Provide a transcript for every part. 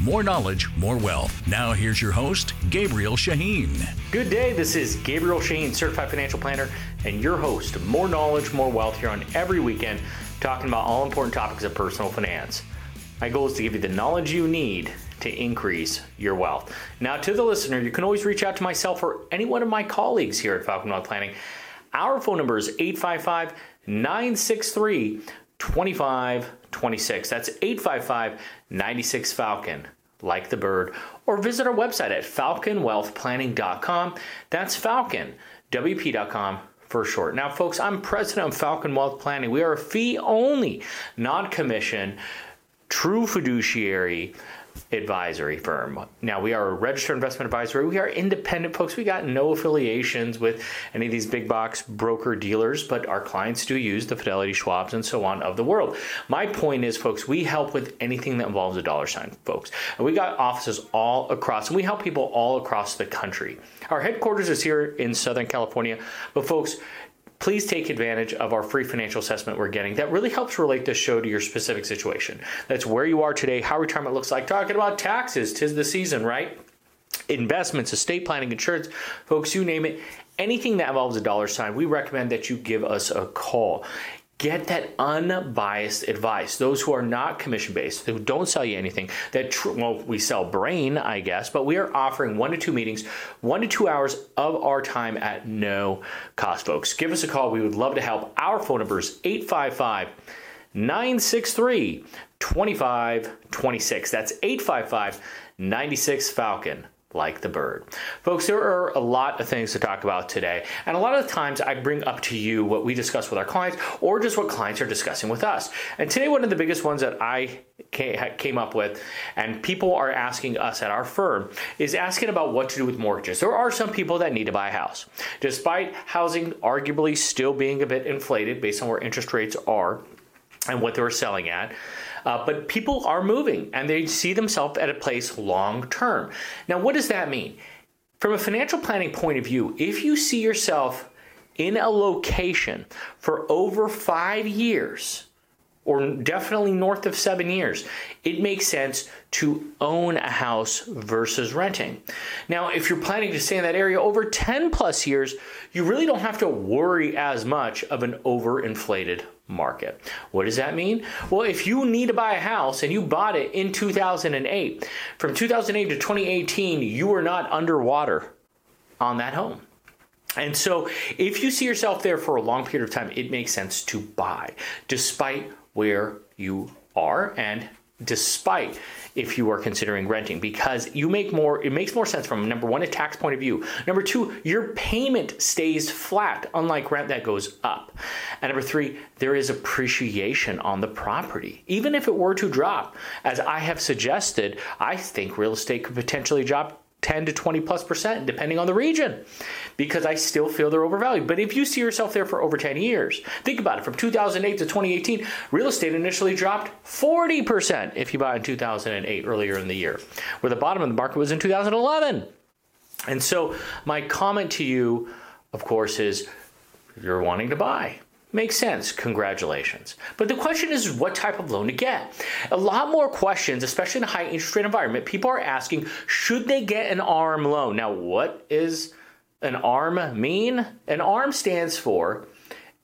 More knowledge, more wealth. Now, here's your host, Gabriel Shaheen. Good day. This is Gabriel Shaheen, certified financial planner, and your host More Knowledge, More Wealth here on every weekend, talking about all important topics of personal finance. My goal is to give you the knowledge you need to increase your wealth. Now, to the listener, you can always reach out to myself or any one of my colleagues here at Falcon Wealth Planning. Our phone number is 855 963 2526. That's 855 96 Falcon, like the bird, or visit our website at falconwealthplanning.com. That's Falcon, WP.com for short. Now, folks, I'm president of Falcon Wealth Planning. We are a fee only, non commission, true fiduciary advisory firm. Now, we are a registered investment advisory. We are independent folks. We got no affiliations with any of these big box broker dealers, but our clients do use the Fidelity Schwabs and so on of the world. My point is, folks, we help with anything that involves a dollar sign, folks. And we got offices all across, and we help people all across the country. Our headquarters is here in Southern California, but folks, please take advantage of our free financial assessment we're getting. That really helps relate this show to your specific situation. That's where you are today, how retirement looks like, talking about taxes. Tis the season, right? Investments, estate planning, insurance, folks, you name it. Anything that involves a dollar sign, we recommend that you give us a call get that unbiased advice. Those who are not commission based, who don't sell you anything, that, tr- well, we sell brain, I guess, but we are offering one to two meetings, one to two hours of our time at no cost, folks. Give us a call. We would love to help. Our phone number is 855 963 2526. That's 855 96 Falcon like the bird. Folks, there are a lot of things to talk about today, and a lot of times I bring up to you what we discuss with our clients or just what clients are discussing with us. And today, one of the biggest ones that I came up with, and people are asking us at our firm, is asking about what to do with mortgages. There are some people that need to buy a house. Despite housing arguably still being a bit inflated based on where interest rates are and what they're selling at, uh, but people are moving and they see themselves at a place long term. Now, what does that mean? From a financial planning point of view, if you see yourself in a location for over five years, or definitely north of seven years, it makes sense to own a house versus renting. Now, if you're planning to stay in that area over 10 plus years, you really don't have to worry as much of an overinflated market. What does that mean? Well, if you need to buy a house and you bought it in 2008, from 2008 to 2018, you were not underwater on that home. And so, if you see yourself there for a long period of time, it makes sense to buy, despite where you are and despite if you are considering renting because you make more it makes more sense from number one a tax point of view. Number two your payment stays flat unlike rent that goes up. And number three there is appreciation on the property. Even if it were to drop as i have suggested i think real estate could potentially drop 10 to 20 plus percent, depending on the region, because I still feel they're overvalued. But if you see yourself there for over 10 years, think about it. From 2008 to 2018, real estate initially dropped 40% if you bought in 2008 earlier in the year, where the bottom of the market was in 2011. And so, my comment to you, of course, is you're wanting to buy. Makes sense. Congratulations. But the question is what type of loan to get? A lot more questions, especially in a high interest rate environment. People are asking, should they get an ARM loan? Now, what is an ARM mean? An ARM stands for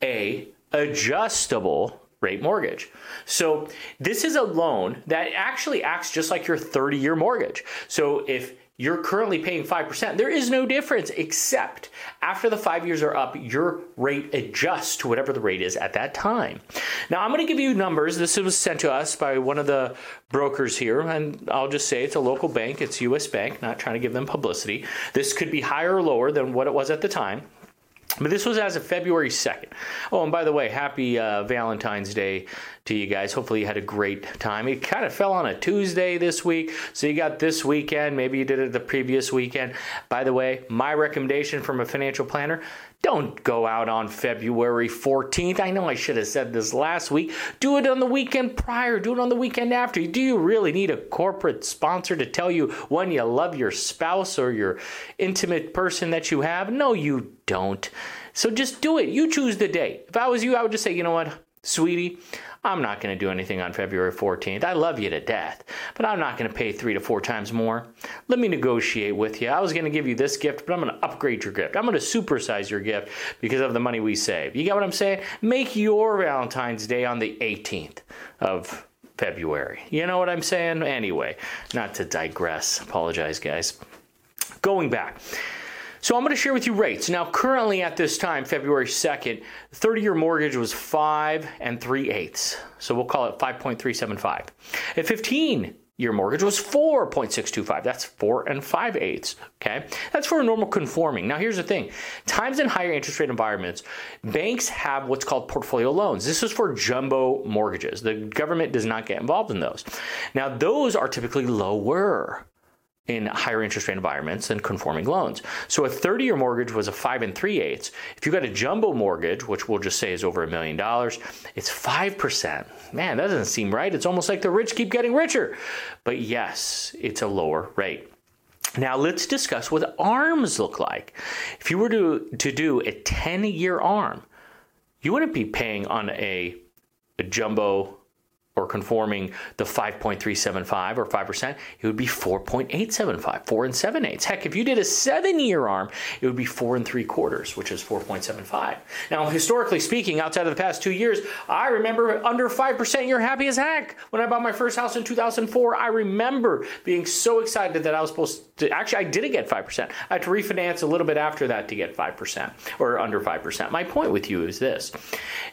a adjustable rate mortgage. So this is a loan that actually acts just like your 30 year mortgage. So if you're currently paying 5%. There is no difference except after the five years are up, your rate adjusts to whatever the rate is at that time. Now, I'm going to give you numbers. This was sent to us by one of the brokers here, and I'll just say it's a local bank, it's US Bank, not trying to give them publicity. This could be higher or lower than what it was at the time. But this was as of February 2nd. Oh, and by the way, happy uh, Valentine's Day to you guys. Hopefully, you had a great time. It kind of fell on a Tuesday this week, so you got this weekend. Maybe you did it the previous weekend. By the way, my recommendation from a financial planner don't go out on February 14th. I know I should have said this last week. Do it on the weekend prior, do it on the weekend after. Do you really need a corporate sponsor to tell you when you love your spouse or your intimate person that you have? No, you don't. So just do it. You choose the date. If I was you, I would just say, you know what, sweetie, I'm not going to do anything on February 14th. I love you to death, but I'm not going to pay three to four times more. Let me negotiate with you. I was going to give you this gift, but I'm going to upgrade your gift. I'm going to supersize your gift because of the money we save. You get what I'm saying? Make your Valentine's Day on the 18th of February. You know what I'm saying? Anyway, not to digress. Apologize, guys. Going back. So I'm going to share with you rates. Now, currently at this time, February 2nd, 30-year mortgage was 5 and 3 eighths. So we'll call it 5.375. A 15 year mortgage was 4.625. That's 4 and 5 eighths. Okay. That's for a normal conforming. Now, here's the thing times in higher interest rate environments, banks have what's called portfolio loans. This is for jumbo mortgages. The government does not get involved in those. Now, those are typically lower in higher interest rate environments than conforming loans. So a 30 year mortgage was a 5 and 3 eighths. If you got a jumbo mortgage, which we'll just say is over a million dollars, it's 5%. Man, that doesn't seem right. It's almost like the rich keep getting richer. But yes, it's a lower rate. Now let's discuss what arms look like. If you were to, to do a 10 year arm, you wouldn't be paying on a, a jumbo or conforming the 5.375 or 5%, it would be 4.875, 4 and 7 eighths. Heck, if you did a seven year arm, it would be 4 and 3 quarters, which is 4.75. Now, historically speaking, outside of the past two years, I remember under 5%, you're happy as heck. When I bought my first house in 2004, I remember being so excited that I was supposed to, actually, I didn't get 5%. I had to refinance a little bit after that to get 5% or under 5%. My point with you is this,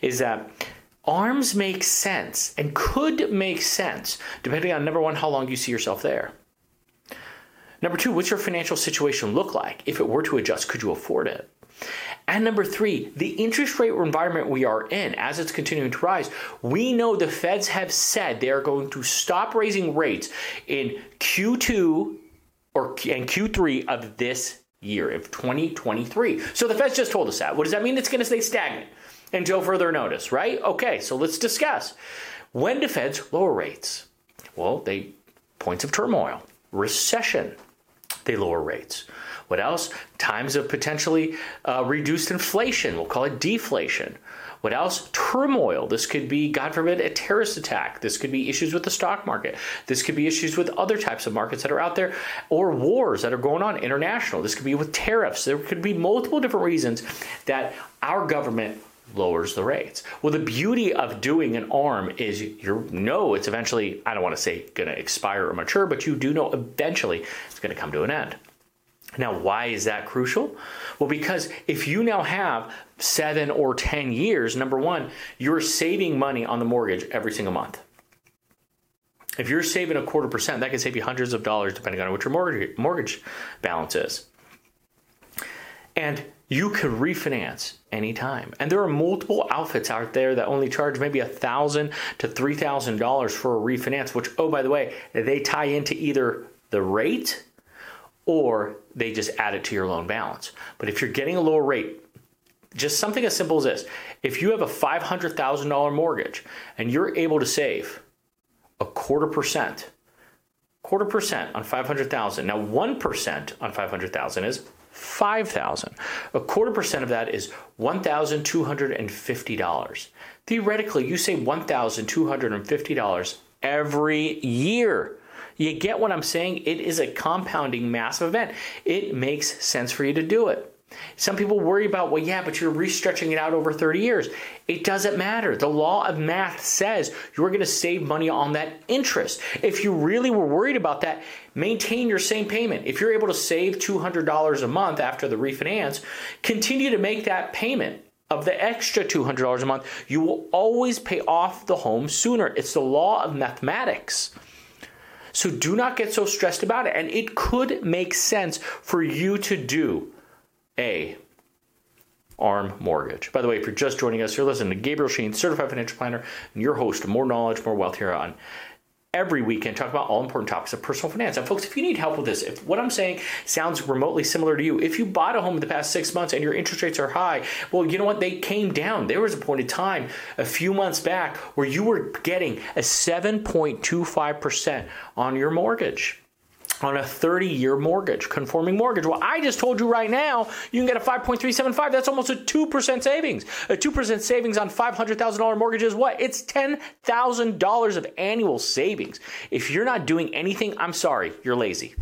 is that arms make sense and could make sense depending on number one, how long you see yourself there. Number two, what's your financial situation look like? If it were to adjust, could you afford it? And number three, the interest rate environment we are in, as it's continuing to rise, we know the feds have said they are going to stop raising rates in Q2 or and Q3 of this year, of 2023. So the feds just told us that. What does that mean? It's going to stay stagnant until further notice, right? Okay, so let's discuss. When do feds lower rates? Well, they points of turmoil, recession, they lower rates. What else? Times of potentially uh, reduced inflation. We'll call it deflation. What else? Turmoil. This could be, God forbid, a terrorist attack. This could be issues with the stock market. This could be issues with other types of markets that are out there or wars that are going on international. This could be with tariffs. There could be multiple different reasons that our government lowers the rates. Well, the beauty of doing an arm is you know it's eventually, I don't want to say going to expire or mature, but you do know eventually it's going to come to an end. Now, why is that crucial? Well, because if you now have seven or 10 years, number one, you're saving money on the mortgage every single month. If you're saving a quarter percent, that can save you hundreds of dollars depending on what your mortgage, mortgage balance is. And you could refinance anytime. And there are multiple outfits out there that only charge maybe a thousand to three thousand dollars for a refinance, which oh by the way, they tie into either the rate or they just add it to your loan balance. But if you're getting a lower rate, just something as simple as this. If you have a $500,000 mortgage and you're able to save a quarter percent, quarter percent on 500,000. Now 1% on 500,000 is 5000 A quarter percent of that is $1,250. Theoretically, you save $1,250 every year. You get what I'm saying? It is a compounding massive event. It makes sense for you to do it. Some people worry about, well, yeah, but you're restretching it out over 30 years. It doesn't matter. The law of math says you're going to save money on that interest. If you really were worried about that, maintain your same payment. If you're able to save $200 a month after the refinance, continue to make that payment of the extra $200 a month. You will always pay off the home sooner. It's the law of mathematics. So do not get so stressed about it. And it could make sense for you to do a ARM Mortgage. By the way, if you're just joining us, you're listening to Gabriel Shaheen, certified financial planner, and your host More Knowledge, More Wealth here on every weekend talk about all important topics of personal finance. And folks, if you need help with this, if what I'm saying sounds remotely similar to you, if you bought a home in the past six months and your interest rates are high, well, you know what? They came down. There was a point in time a few months back where you were getting a 7.25% on your mortgage on a 30 year mortgage, conforming mortgage. Well, I just told you right now, you can get a 5.375. That's almost a 2% savings. A 2% savings on $500,000 mortgage is what? It's $10,000 of annual savings. If you're not doing anything, I'm sorry, you're lazy.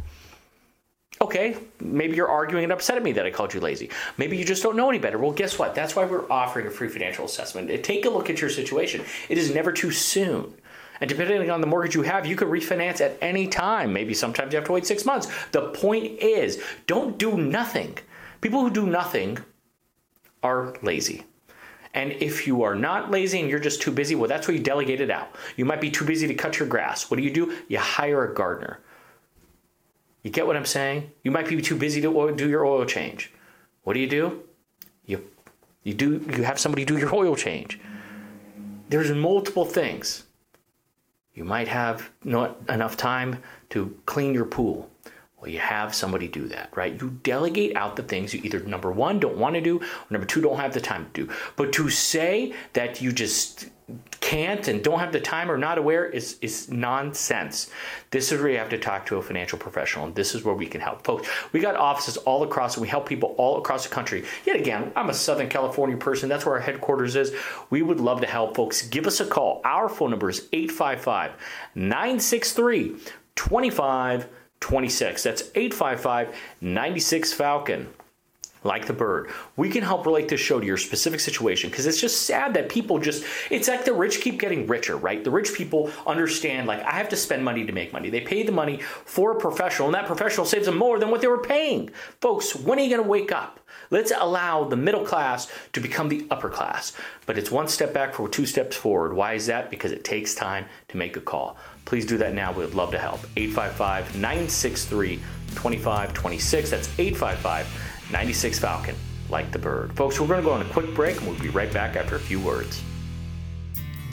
Okay, maybe you're arguing and upset at me that I called you lazy. Maybe you just don't know any better. Well, guess what? That's why we're offering a free financial assessment. Take a look at your situation. It is never too soon. And depending on the mortgage you have, you could refinance at any time. Maybe sometimes you have to wait six months. The point is, don't do nothing. People who do nothing are lazy. And if you are not lazy and you're just too busy, well, that's where you delegate it out. You might be too busy to cut your grass. What do you do? You hire a gardener. You get what I'm saying? You might be too busy to do your oil change. What do you do? You you do you have somebody do your oil change. There's multiple things. You might have not enough time to clean your pool. Well, you have somebody do that, right? You delegate out the things you either number one don't want to do, or number two don't have the time to do. But to say that you just can't and don't have the time or not aware is, is nonsense. This is where you have to talk to a financial professional, and this is where we can help. Folks, we got offices all across, and we help people all across the country. Yet again, I'm a Southern California person. That's where our headquarters is. We would love to help folks. Give us a call. Our phone number is 855 963 2526. That's 855 96 Falcon like the bird. We can help relate this show to your specific situation because it's just sad that people just, it's like the rich keep getting richer, right? The rich people understand, like, I have to spend money to make money. They pay the money for a professional, and that professional saves them more than what they were paying. Folks, when are you going to wake up? Let's allow the middle class to become the upper class. But it's one step back for two steps forward. Why is that? Because it takes time to make a call. Please do that now. We'd love to help. 855 963 2526. That's 855 96 Falcon, like the bird. Folks, we're going to go on a quick break and we'll be right back after a few words.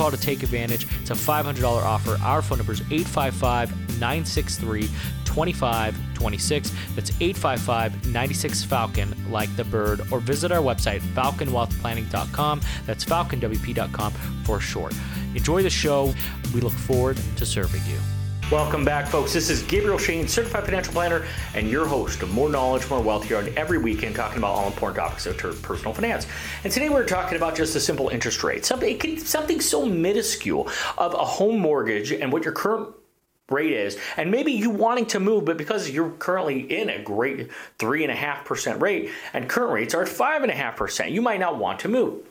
call to take advantage. It's a $500 offer. Our phone number is 855 963 2526. That's 855 96 Falcon, like the bird, or visit our website, falconwealthplanning.com. That's falconwp.com for short. Enjoy the show. We look forward to serving you. Welcome back, folks. This is Gabriel Shaheen, certified financial planner, and your host of More Knowledge, More Wealth here on every weekend, talking about all important topics of personal finance. And today we're talking about just a simple interest rate, something, something so minuscule of a home mortgage and what your current rate is, and maybe you wanting to move, but because you're currently in a great three and a half percent rate, and current rates are at five and a half percent, you might not want to move.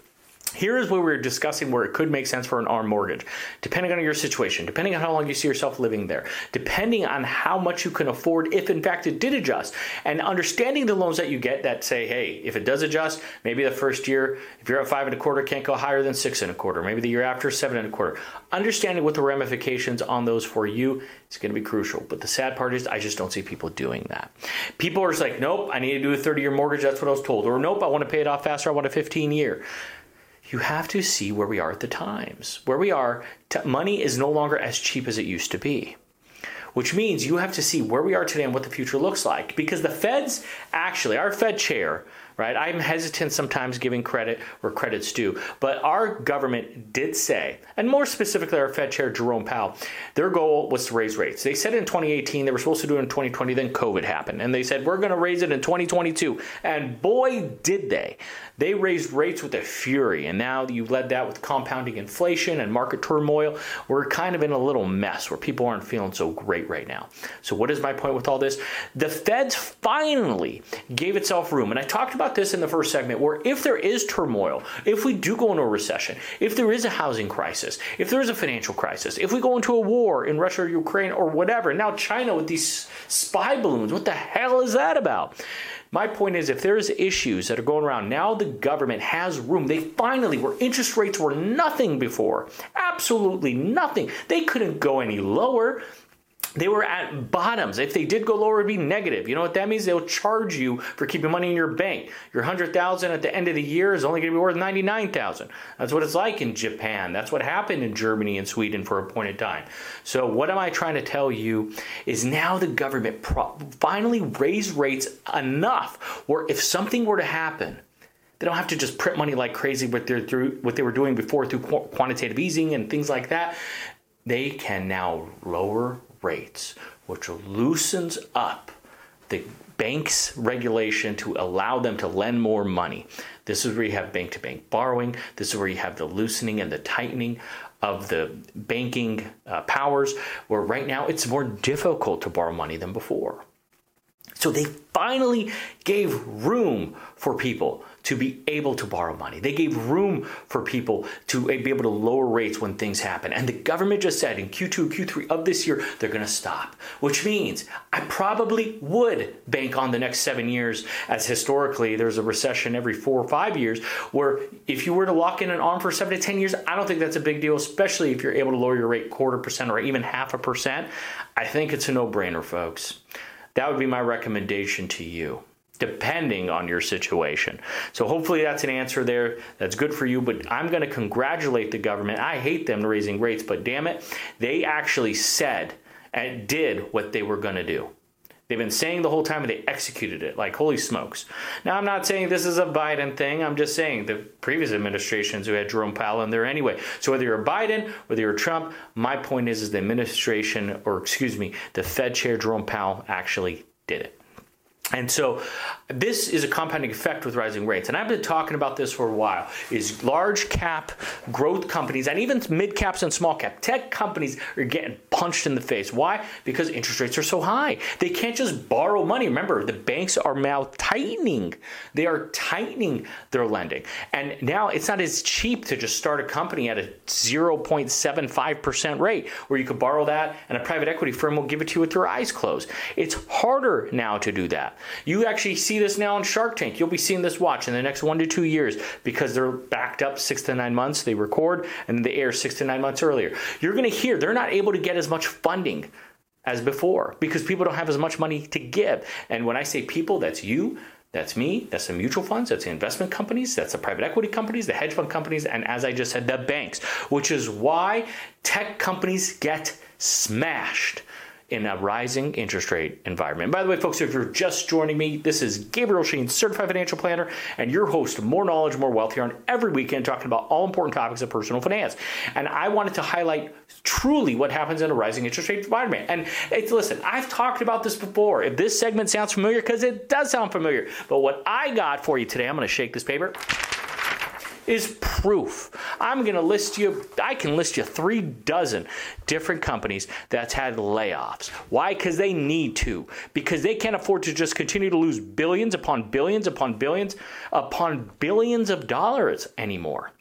Here is where we're discussing where it could make sense for an ARM mortgage, depending on your situation, depending on how long you see yourself living there, depending on how much you can afford, if in fact it did adjust, and understanding the loans that you get that say, hey, if it does adjust, maybe the first year, if you're at five and a quarter, can't go higher than six and a quarter, maybe the year after, seven and a quarter. Understanding what the ramifications on those for you is going to be crucial. But the sad part is, I just don't see people doing that. People are just like, nope, I need to do a 30 year mortgage, that's what I was told, or nope, I want to pay it off faster, I want a 15 year you have to see where we are at the times. Where we are, t- money is no longer as cheap as it used to be. Which means you have to see where we are today and what the future looks like. Because the Fed's actually, our Fed chair right? I'm hesitant sometimes giving credit where credit's due, but our government did say, and more specifically, our Fed Chair Jerome Powell, their goal was to raise rates. They said in 2018 they were supposed to do it in 2020, then COVID happened, and they said we're going to raise it in 2022, and boy did they! They raised rates with a fury, and now you've led that with compounding inflation and market turmoil. We're kind of in a little mess where people aren't feeling so great right now. So, what is my point with all this? The Feds finally gave itself room, and I talked about about this in the first segment where if there is turmoil, if we do go into a recession, if there is a housing crisis, if there is a financial crisis, if we go into a war in Russia or Ukraine or whatever, now China with these spy balloons, what the hell is that about? My point is, if there's issues that are going around, now the government has room. They finally, where interest rates were nothing before, absolutely nothing. They couldn't go any lower they were at bottoms. If they did go lower, it'd be negative. You know what that means? They'll charge you for keeping money in your bank. Your hundred thousand at the end of the year is only going to be worth ninety nine thousand. That's what it's like in Japan. That's what happened in Germany and Sweden for a point in time. So what am I trying to tell you is now the government pro- finally raised rates enough where if something were to happen, they don't have to just print money like crazy what they're through what they were doing before through quantitative easing and things like that. They can now lower rates, which loosens up the bank's regulation to allow them to lend more money. This is where you have bank to bank borrowing. This is where you have the loosening and the tightening of the banking uh, powers, where right now it's more difficult to borrow money than before. So they finally gave room for people to be able to borrow money. They gave room for people to be able to lower rates when things happen. And the government just said in Q2, Q3 of this year, they're going to stop, which means I probably would bank on the next seven years, as historically there's a recession every four or five years, where if you were to lock in an arm for seven to 10 years, I don't think that's a big deal, especially if you're able to lower your rate quarter percent or even half a percent. I think it's a no brainer, folks. That would be my recommendation to you depending on your situation. So hopefully that's an answer there. That's good for you, but I'm going to congratulate the government. I hate them raising rates, but damn it, they actually said and did what they were going to do. They've been saying the whole time and they executed it like holy smokes. Now, I'm not saying this is a Biden thing. I'm just saying the previous administrations who had Jerome Powell in there anyway. So whether you're Biden, whether you're Trump, my point is, is the administration, or excuse me, the Fed chair Jerome Powell actually did it. And so this is a compounding effect with rising rates. And I've been talking about this for a while. Is large cap growth companies and even mid caps and small cap tech companies are getting punched in the face. Why? Because interest rates are so high. They can't just borrow money. Remember, the banks are now tightening. They are tightening their lending. And now it's not as cheap to just start a company at a 0.75% rate where you could borrow that and a private equity firm will give it to you with your eyes closed. It's harder now to do that. You actually see this now on Shark Tank. You'll be seeing this watch in the next one to two years because they're backed up six to nine months. They record and they air six to nine months earlier. You're going to hear they're not able to get as much funding as before because people don't have as much money to give. And when I say people, that's you, that's me, that's the mutual funds, that's the investment companies, that's the private equity companies, the hedge fund companies, and as I just said, the banks, which is why tech companies get smashed in a rising interest rate environment. By the way, folks, if you're just joining me, this is Gabriel Shaheen, certified financial planner, and your host More Knowledge, More Wealth here on every weekend talking about all important topics of personal finance. And I wanted to highlight truly what happens in a rising interest rate environment. And it's, listen, I've talked about this before. If this segment sounds familiar, because it does sound familiar, but what I got for you today, I'm going to shake this paper is proof. I'm going to list you, I can list you three dozen different companies that's had layoffs. Why? Because they need to. Because they can't afford to just continue to lose billions upon billions upon billions upon billions of dollars anymore.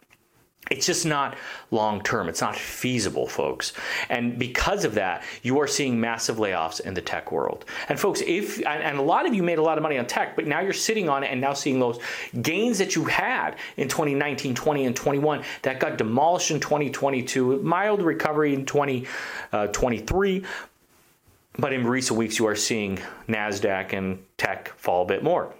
It's just not long term. It's not feasible, folks. And because of that, you are seeing massive layoffs in the tech world. And folks, if and a lot of you made a lot of money on tech, but now you're sitting on it and now seeing those gains that you had in 2019, 20, and 21 that got demolished in 2022, mild recovery in 2023. Uh, but in recent weeks, you are seeing NASDAQ and tech fall a bit more.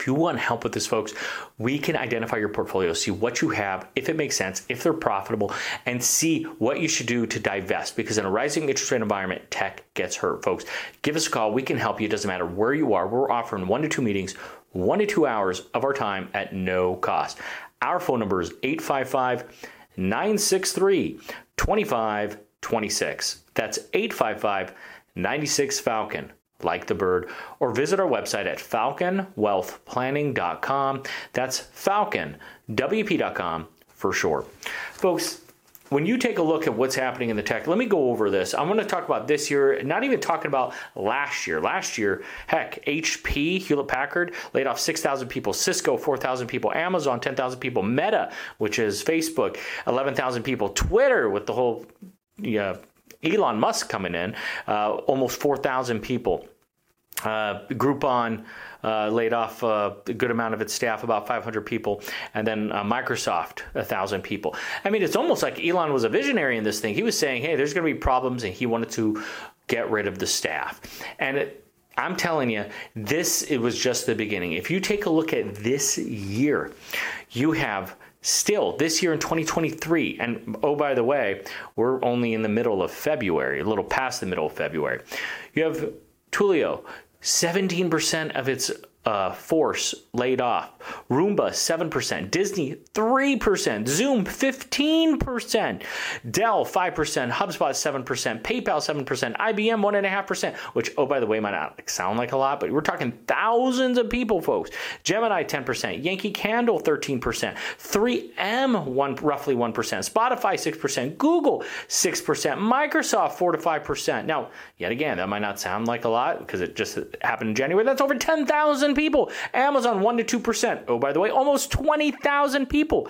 If you want help with this, folks, we can identify your portfolio, see what you have, if it makes sense, if they're profitable, and see what you should do to divest. Because in a rising interest rate environment, tech gets hurt, folks. Give us a call. We can help you. It doesn't matter where you are. We're offering one to two meetings, one to two hours of our time at no cost. Our phone number is 855 963 2526. That's 855 96 Falcon like the bird, or visit our website at falconwealthplanning.com. That's falconwp.com for short. Folks, when you take a look at what's happening in the tech, let me go over this. I'm going to talk about this year, not even talking about last year. Last year, heck, HP, Hewlett Packard laid off 6,000 people, Cisco, 4,000 people, Amazon, 10,000 people, Meta, which is Facebook, 11,000 people, Twitter, with the whole yeah, Elon Musk coming in, uh, almost 4,000 people. Uh, Groupon uh, laid off uh, a good amount of its staff, about 500 people, and then uh, Microsoft, 1,000 people. I mean, it's almost like Elon was a visionary in this thing. He was saying, hey, there's going to be problems, and he wanted to get rid of the staff. And it, I'm telling you, this it was just the beginning. If you take a look at this year, you have still this year in 2023 and oh by the way we're only in the middle of february a little past the middle of february. You have Twilio, 17% of its uh, Force laid off. Roomba 7%. Disney 3%. Zoom 15%. Dell 5%. HubSpot 7%. PayPal 7%. IBM 1.5%, which, oh, by the way, might not sound like a lot, but we're talking thousands of people, folks. Gemini 10%. Yankee Candle 13%. 3M one, roughly 1%. Spotify 6%. Google 6%. Microsoft 4 to 5%. Now, yet again, that might not sound like a lot because it just happened in January. That's over 10,000 people. Amazon, 1% to 2%. Oh, by the way, almost 20,000 people.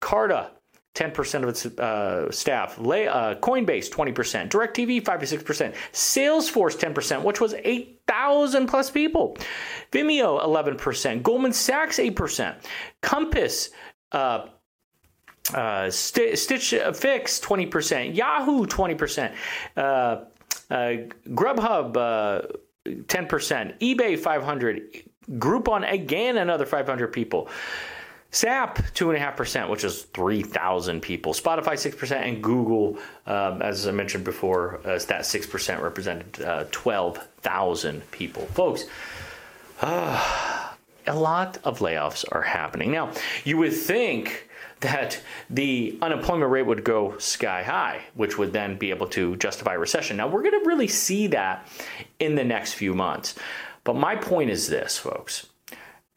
Carta, 10% of its uh, staff. Lay, uh, Coinbase, 20%. DirecTV, 5 to 6%. Salesforce, 10%, which was 8,000 plus people. Vimeo, 11%. Goldman Sachs, 8%. Compass, uh, uh, St- Stitch Fix 20%, Yahoo 20%, uh, uh, Grubhub uh, 10%, eBay 500, Groupon again another 500 people. SAP, 2.5%, which is 3,000 people. Spotify, 6%. And Google, um, as I mentioned before, uh, that 6% represented uh, 12,000 people. Folks, uh, a lot of layoffs are happening. Now, you would think that the unemployment rate would go sky high, which would then be able to justify recession. Now, we're going to really see that in the next few months. But my point is this, folks.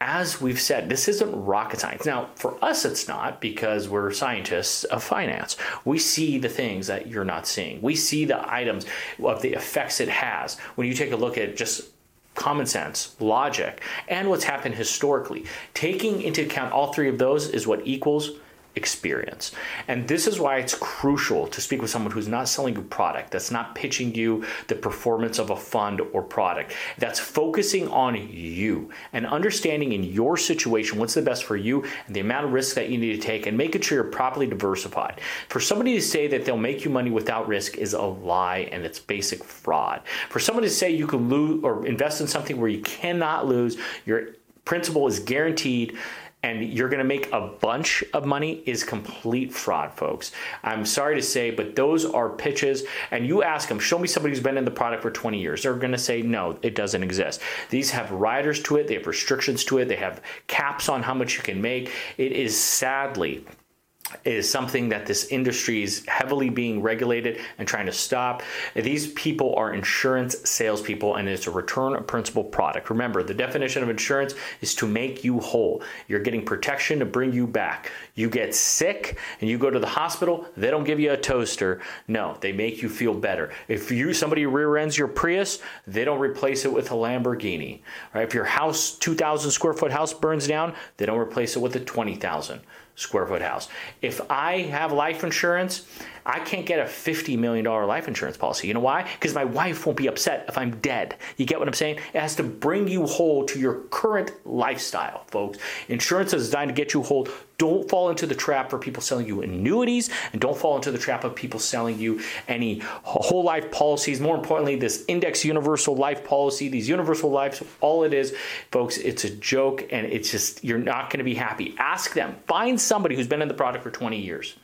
As we've said, this isn't rocket science. Now, for us, it's not because we're scientists of finance. We see the things that you're not seeing. We see the items of the effects it has when you take a look at just common sense, logic, and what's happened historically. Taking into account all three of those is what equals experience. And this is why it's crucial to speak with someone who's not selling you a product, that's not pitching you the performance of a fund or product, that's focusing on you and understanding in your situation what's the best for you and the amount of risk that you need to take and making sure you're properly diversified. For somebody to say that they'll make you money without risk is a lie and it's basic fraud. For somebody to say you can lose or invest in something where you cannot lose, your principal is guaranteed and you're going to make a bunch of money is complete fraud, folks. I'm sorry to say, but those are pitches. And you ask them, show me somebody who's been in the product for 20 years. They're going to say, no, it doesn't exist. These have riders to it, they have restrictions to it, they have caps on how much you can make. It is sadly is something that this industry is heavily being regulated and trying to stop. These people are insurance salespeople, and it's a return of principal product. Remember, the definition of insurance is to make you whole. You're getting protection to bring you back. You get sick and you go to the hospital, they don't give you a toaster. No, they make you feel better. If you somebody rear ends your Prius, they don't replace it with a Lamborghini. Right? If your house, 2,000 square foot house burns down, they don't replace it with a 20,000 square foot house. If I have life insurance, I can't get a $50 million life insurance policy. You know why? Because my wife won't be upset if I'm dead. You get what I'm saying? It has to bring you whole to your current lifestyle, folks. Insurance is designed to get you whole. Don't fall into the trap for people selling you annuities and don't fall into the trap of people selling you any whole life policies. More importantly, this index universal life policy, these universal lives, all it is, folks, it's a joke and it's just, you're not going to be happy. Ask them. Find somebody who's been in the product for 20 years.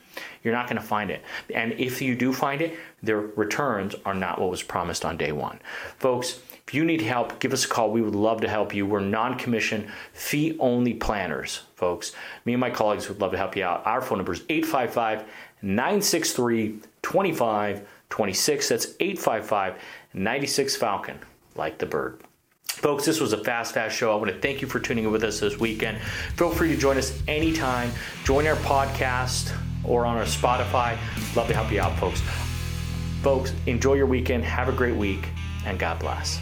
You're not going to find it. And if you do find it, their returns are not what was promised on day one. Folks, if you need help, give us a call. We would love to help you. We're non commission, fee only planners, folks. Me and my colleagues would love to help you out. Our phone number is 855 963 2526. That's 855 96 Falcon, like the bird. Folks, this was a fast, fast show. I want to thank you for tuning in with us this weekend. Feel free to join us anytime. Join our podcast or on our Spotify. Love to help you out, folks. Folks, enjoy your weekend. Have a great week, and God bless.